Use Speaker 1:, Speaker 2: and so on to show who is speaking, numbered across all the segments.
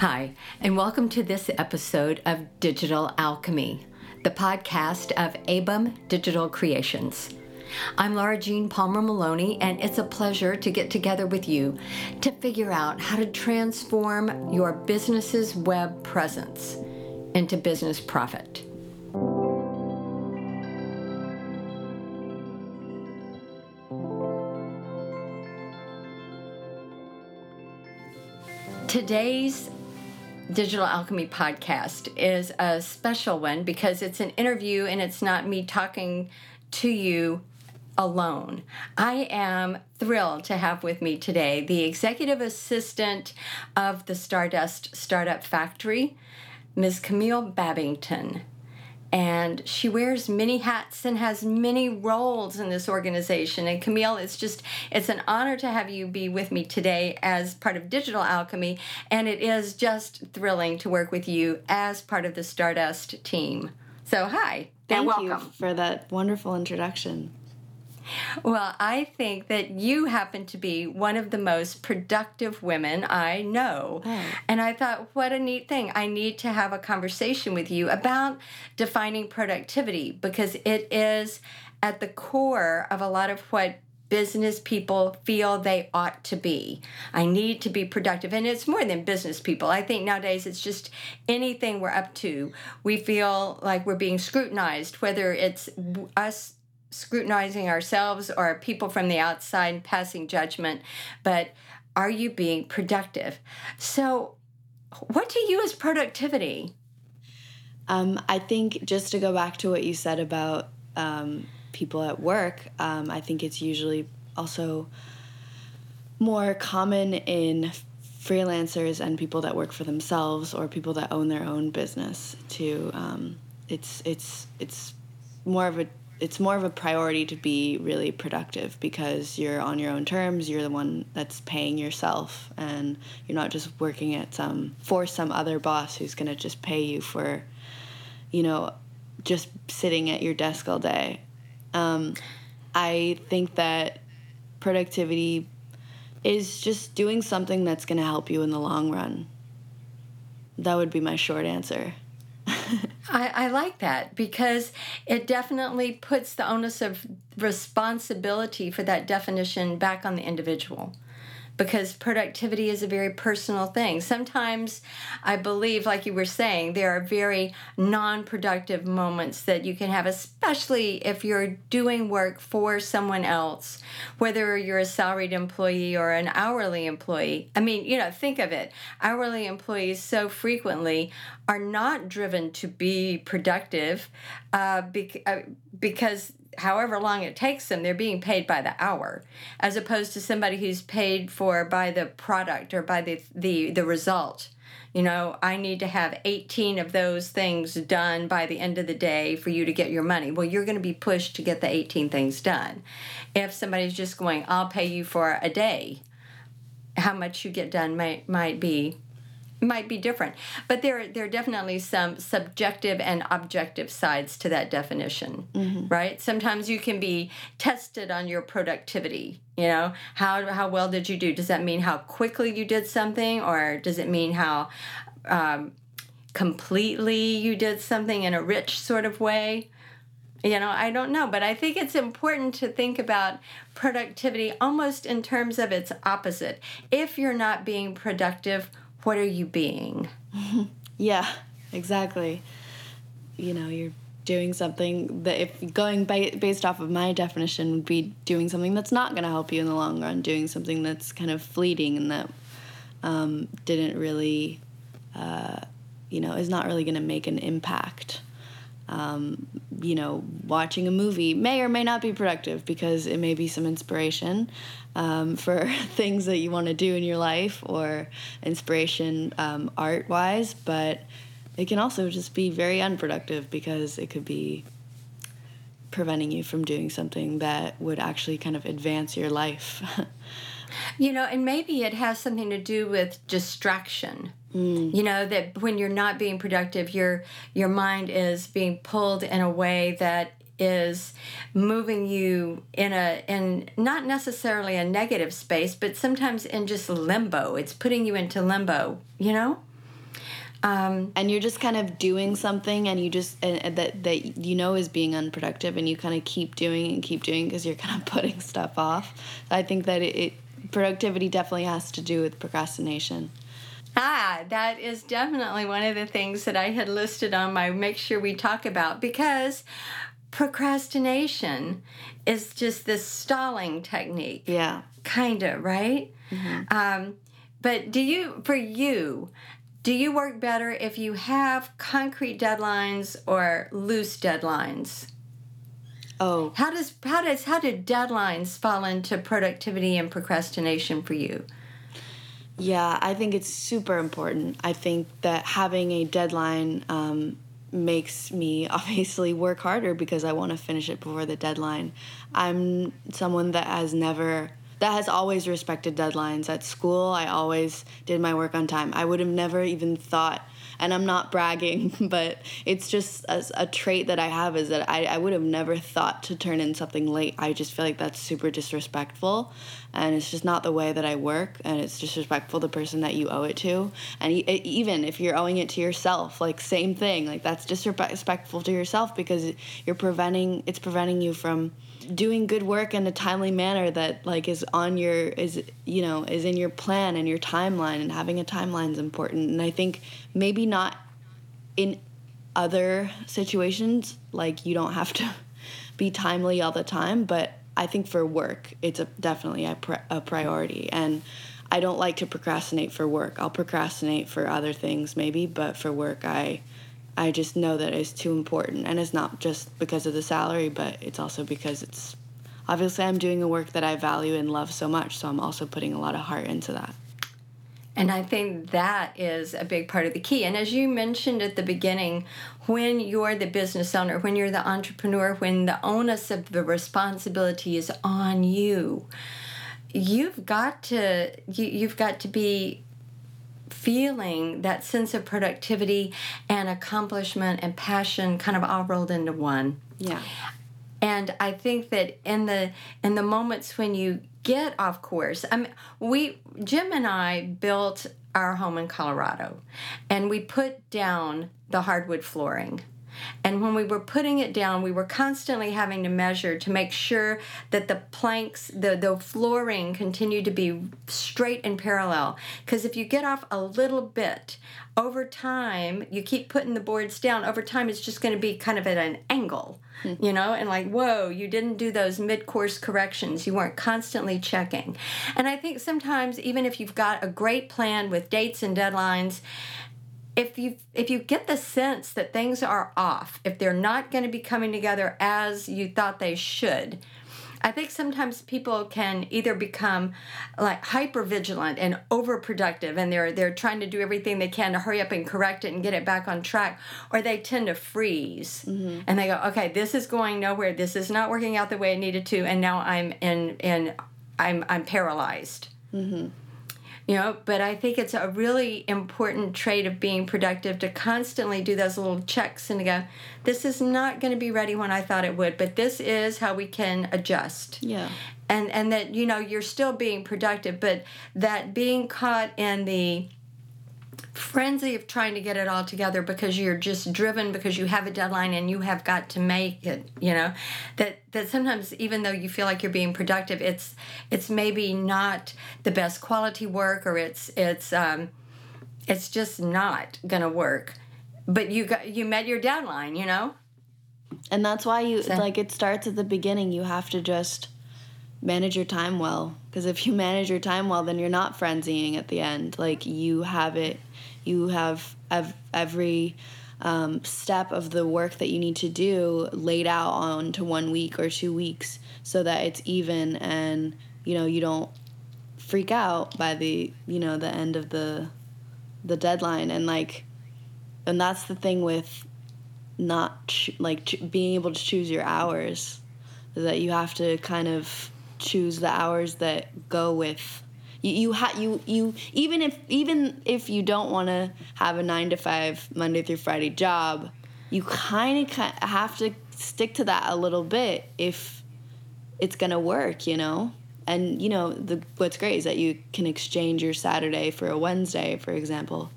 Speaker 1: Hi, and welcome to this episode of Digital Alchemy, the podcast of ABUM Digital Creations. I'm Laura Jean Palmer Maloney, and it's a pleasure to get together with you to figure out how to transform your business's web presence into business profit. Today's Digital Alchemy podcast is a special one because it's an interview and it's not me talking to you alone. I am thrilled to have with me today the executive assistant of the Stardust Startup Factory, Ms. Camille Babington and she wears many hats and has many roles in this organization. And camille it's just it's an honor to have you be with me today as part of digital alchemy. And it is just thrilling to work with you as part of the stardust team. So hi
Speaker 2: thank
Speaker 1: and
Speaker 2: you for that wonderful introduction
Speaker 1: well, I think that you happen to be one of the most productive women I know. Oh. And I thought, what a neat thing. I need to have a conversation with you about defining productivity because it is at the core of a lot of what business people feel they ought to be. I need to be productive. And it's more than business people. I think nowadays it's just anything we're up to. We feel like we're being scrutinized, whether it's us scrutinizing ourselves or people from the outside passing judgment, but are you being productive? So, what to you is productivity?
Speaker 2: Um, I think just to go back to what you said about um, people at work, um, I think it's usually also more common in freelancers and people that work for themselves or people that own their own business to um, it's it's it's more of a it's more of a priority to be really productive because you're on your own terms you're the one that's paying yourself and you're not just working at some for some other boss who's going to just pay you for you know just sitting at your desk all day. Um, i think that productivity is just doing something that's going to help you in the long run. That would be my short answer
Speaker 1: I, I, like that because it definitely puts the onus of responsibility for that definition back on the individual because productivity is a very personal thing. Sometimes I believe, like you were saying, there are very non productive moments that you can have, especially if you're doing work for someone else, whether you're a salaried employee or an hourly employee. I mean, you know, think of it hourly employees so frequently are not driven to be productive uh, uh, because however long it takes them, they're being paid by the hour, as opposed to somebody who's paid for by the product or by the the, the result. You know, I need to have 18 of those things done by the end of the day for you to get your money. Well, you're going to be pushed to get the 18 things done. If somebody's just going, I'll pay you for a day, how much you get done might might be might be different. But there there are definitely some subjective and objective sides to that definition mm-hmm. right? Sometimes you can be tested on your productivity you know? How how well did you do? Does that mean how quickly you did something or does it mean how um, completely you did something in a rich sort of way? You know i don't know but i think it's important to think about productivity almost in terms of its opposite. If you're not being productive what are you being?
Speaker 2: yeah, exactly. You know, you're doing something that if going ba- based off of my definition would be doing something that's not going to help you in the long run doing something that's kind of fleeting and that um, didn't really uh, you know is not really going to make an impact um, you know, watching a movie may or may not be productive because it may be some inspiration um, for things that you want to do in your life or inspiration um, art wise, but it can also just be very unproductive because it could be preventing you from doing something that would actually kind of advance your life.
Speaker 1: you know, and maybe it has something to do with distraction Mm. You know that when you're not being productive, your your mind is being pulled in a way that is moving you in a in not necessarily a negative space, but sometimes in just limbo. It's putting you into limbo. You know. Um,
Speaker 2: and you're just kind of doing something and you just and, and that that you know is being unproductive and you kind of keep doing and keep doing because you're kind of putting stuff off i think that it, it productivity definitely has to do with procrastination
Speaker 1: Ah, that is definitely one of the things that I had listed on my make sure we talk about because procrastination is just this stalling technique.
Speaker 2: yeah
Speaker 1: Kind of, right? Um, but do you, for you, do you work better if you have concrete deadlines or loose deadlines?
Speaker 2: oh
Speaker 1: How does how does how do deadlines fall into productivity and procrastination for you?
Speaker 2: Yeah, I think it's super important. I think that having a deadline um, makes me obviously work harder because I want to finish it before the deadline. I'm someone that has never, that has always respected deadlines. At school, I always did my work on time. I would have never even thought, and I'm not bragging, but it's just a, a trait that I have is that I, I would have never thought to turn in something late. I just feel like that's super disrespectful and it's just not the way that I work, and it's disrespectful the person that you owe it to. And even if you're owing it to yourself, like same thing, like that's disrespectful to yourself because you're preventing it's preventing you from doing good work in a timely manner that like is on your is you know is in your plan and your timeline and having a timeline is important. And i think maybe not in other situations like you don't have to be timely all the time but i think for work it's a, definitely a, pri- a priority. And i don't like to procrastinate for work. I'll procrastinate for other things maybe but for work i i just know that it's too important and it's not just because of the salary but it's also because it's obviously i'm doing a work that i value and love so much so i'm also putting a lot of heart into that
Speaker 1: And I think that is a big part of the key. And as you mentioned at the beginning, when you're the business owner, when you're the entrepreneur, when the onus of the responsibility is on you, you've got to you, you've got to be feeling that sense of productivity and accomplishment and passion kind of all rolled into one.
Speaker 2: Yeah.
Speaker 1: And i think that in the in the moments when you get off course i mean we jim and i built our home in colorado and we put down the hardwood flooring and when we were putting it down we were constantly having to measure to make sure that the planks the, the flooring continued to be straight and parallel. Because if you get off a little bit over time you keep putting the boards down over time it's just going to be kind of at an angle hmm. you know? And like whoa you didn't do those mid-course corrections. You weren't constantly checking. And i think sometimes even if you've got a great plan with dates and deadlines if you if you get the sense that things are off if they're not going to be coming together as you thought they should I think sometimes people can either become like hyper vigilant and overproductive and they're they're trying to do everything they can to hurry up and correct it and get it back on track or they tend to freeze. Mm-hmm. And they go okay this is going nowhere. This is not working out the way it needed to and now I'm in in I'm I'm paralyzed mm-hmm. You know but i think it's a really important trait of being productive to constantly do those little checks and to go this is not going to be ready when i thought it would but this is how we can adjust.
Speaker 2: Yeah.
Speaker 1: And and that you know you're still being productive but that being caught in the frenzy of trying to get it all together because you're just driven because you have a deadline and you have got to make it you know that that sometimes even though you feel like you're being productive it's it's maybe not the best quality work or it's it's um it's just not gonna work but you got you met your deadline you know
Speaker 2: And that's why you like it starts at the beginning. You have to just manage your time well because if you manage your time well then you're not frenzying at the end. Like you have it you have ev- every um, step of the work that you need to do laid out onto one week or two weeks so that it's even and you know you don't freak out by the you know the end of the the deadline. And like and that's the thing with not like being able to choose your hours that you have to kind of choose the hours that go with you you ha- you you even if even if you don't want to have a 9 to 5 Monday through Friday job you kind of have to stick to that a little bit if it's going to work you know and you know the what's great is that you can exchange your Saturday for a Wednesday for example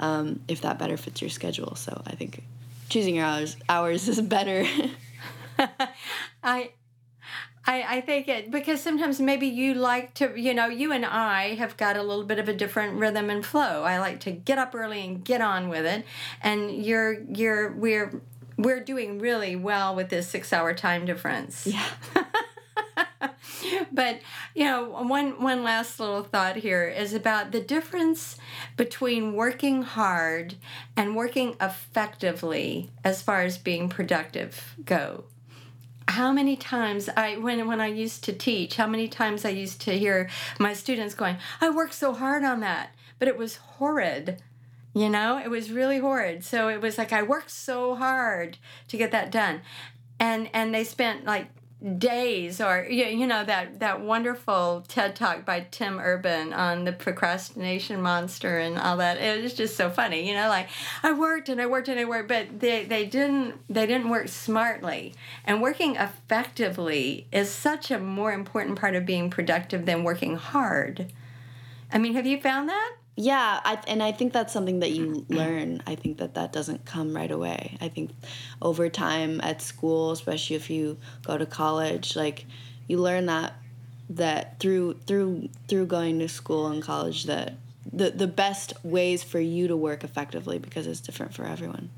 Speaker 2: um, if that better fits your schedule. So I think choosing your hours hours is better.
Speaker 1: I I, I think it because sometimes maybe you like to you know you and I have got a little bit of a different rhythm and flow. I like to get up early and get on with it, and you're you're we're we're doing really well with this six hour time difference.
Speaker 2: Yeah.
Speaker 1: but you know one one last little thought here is about the difference between working hard and working effectively as far as being productive go how many times I when when I used to teach, how many times I used to hear my students going, "I worked so hard on that, but it was horrid." You know, it was really horrid. So it was like I worked so hard to get that done. And and they spent like days or you know that that wonderful ted talk by tim urban on the procrastination monster and all that. It was just so funny you know like i worked and i worked and i worked but they, they didn't they didn't work smartly. And working effectively is such a more important part of being productive than working hard. I mean have you found that
Speaker 2: yeah I, and i think that's something that you mm-hmm. learn. I think that that doesn't come right away. I think over time at school especially if you go to college like you learn that that through through through going to school and college that the the best ways for you to work effectively because it's different for everyone.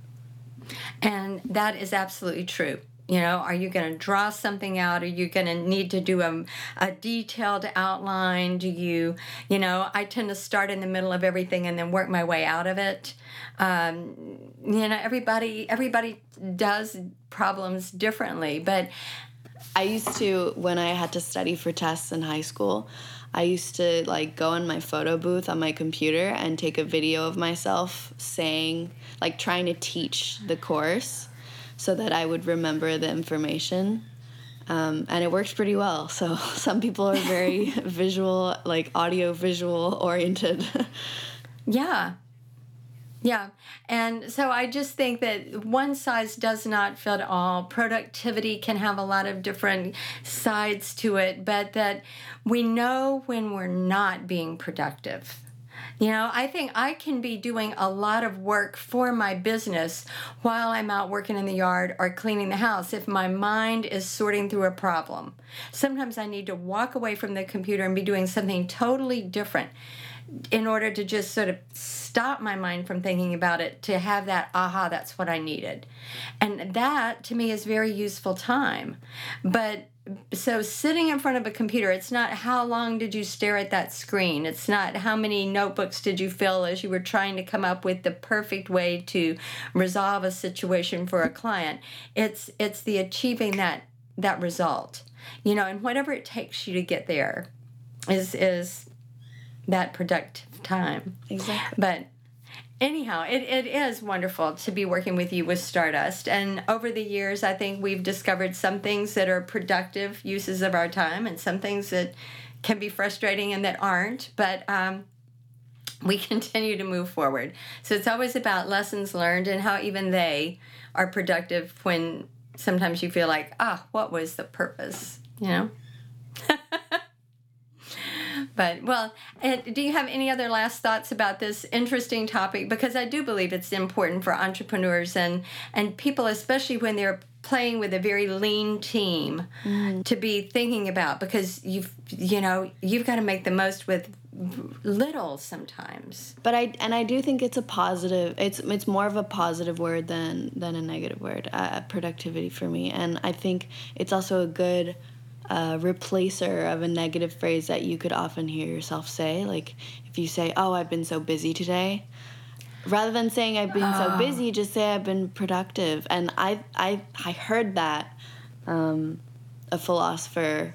Speaker 1: And that is absolutely true you know, are you going to draw something out? Are you going to need to do a, a detailed outline? Do you, you know, I tend to start in the middle of everything and then work my way out of it. Um, you know, everybody everybody does problems differently, but
Speaker 2: I used to when I had to study for tests in high school. I used to like go in my photo booth on my computer and take a video of myself saying, like, trying to teach the course so that I would remember the information. Um, and it works pretty well. So some people are very visual, like audio visual oriented.
Speaker 1: yeah. Yeah. And so I just think that one size does not fit all. Productivity can have a lot of different sides to it, but that we know when we're not being productive you know, I think I can be doing a lot of work for my business while I'm out working in the yard or cleaning the house if my mind is sorting through a problem. Sometimes I need to walk away from the computer and be doing something totally different in order to just sort of stop my mind from thinking about it to have that aha that's what i needed and that to me is very useful time but so sitting in front of a computer it's not how long did you stare at that screen. It's not how many notebooks did you fill as you were trying to come up with the perfect way to resolve a situation for a client. It's it's the achieving that that result. You know and whatever it takes you to get there is is that productive time.
Speaker 2: Exactly.
Speaker 1: But anyhow, it, it is wonderful to be working with you with Stardust. And over the years, I think we've discovered some things that are productive uses of our time and some things that can be frustrating and that aren't. But um, we continue to move forward. So it's always about lessons learned and how even they are productive when sometimes you feel like, ah, what was the purpose? You know? But well, do you have any other last thoughts about this interesting topic? Because I do believe it's important for entrepreneurs and and people, especially when they're playing with a very lean team, mm. to be thinking about because you've you know you've got to make the most with little sometimes
Speaker 2: but i and i do think it's a positive it's it's more of a positive word than than a negative word uh, productivity for me and i think it's also a good a replacer of a negative phrase that you could often hear yourself say. Like if you say, "Oh, I've been so busy today," rather than saying "I've been so ah. busy," just say "I've been productive." And I I I heard that um, a philosopher,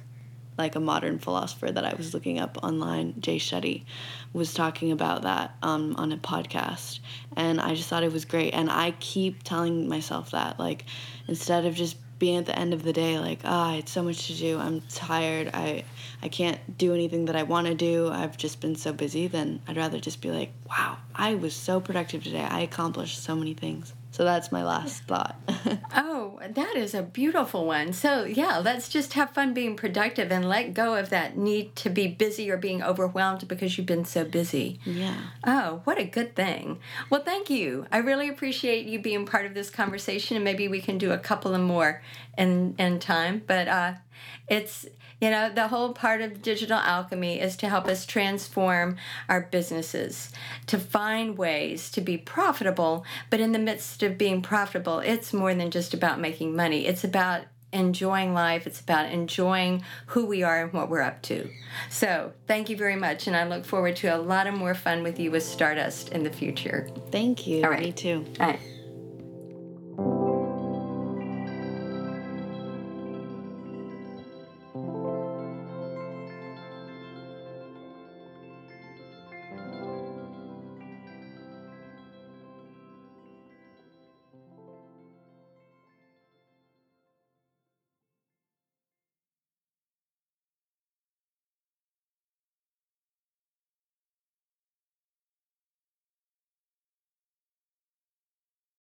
Speaker 2: like a modern philosopher that I was looking up online, Jay Shetty, was talking about that um, on a podcast, and I just thought it was great. And I keep telling myself that, like, instead of just being at the end of the day like ah oh, it's so much to do. I'm tired. I i can't do anything that i want to do. I've just been so busy. Then i'd rather just be like wow i was so productive today. I accomplished so many things So that's my last thought.
Speaker 1: oh, that is a beautiful one. So, yeah, let's just have fun being productive and let go of that need to be busy or being overwhelmed because you've been so busy.
Speaker 2: Yeah.
Speaker 1: Oh, what a good thing. Well, thank you. I really appreciate you being part of this conversation, and maybe we can do a couple of more in, in time. But uh, it's you know, the whole part of digital alchemy is to help us transform our businesses, to find ways to be profitable. But in the midst of being profitable, it's more than just about making money, it's about enjoying life. It's about enjoying who we are and what we're up to. So, thank you very much. And I look forward to a lot of more fun with you with Stardust in the future.
Speaker 2: Thank you.
Speaker 1: All right.
Speaker 2: Me too.
Speaker 1: All right.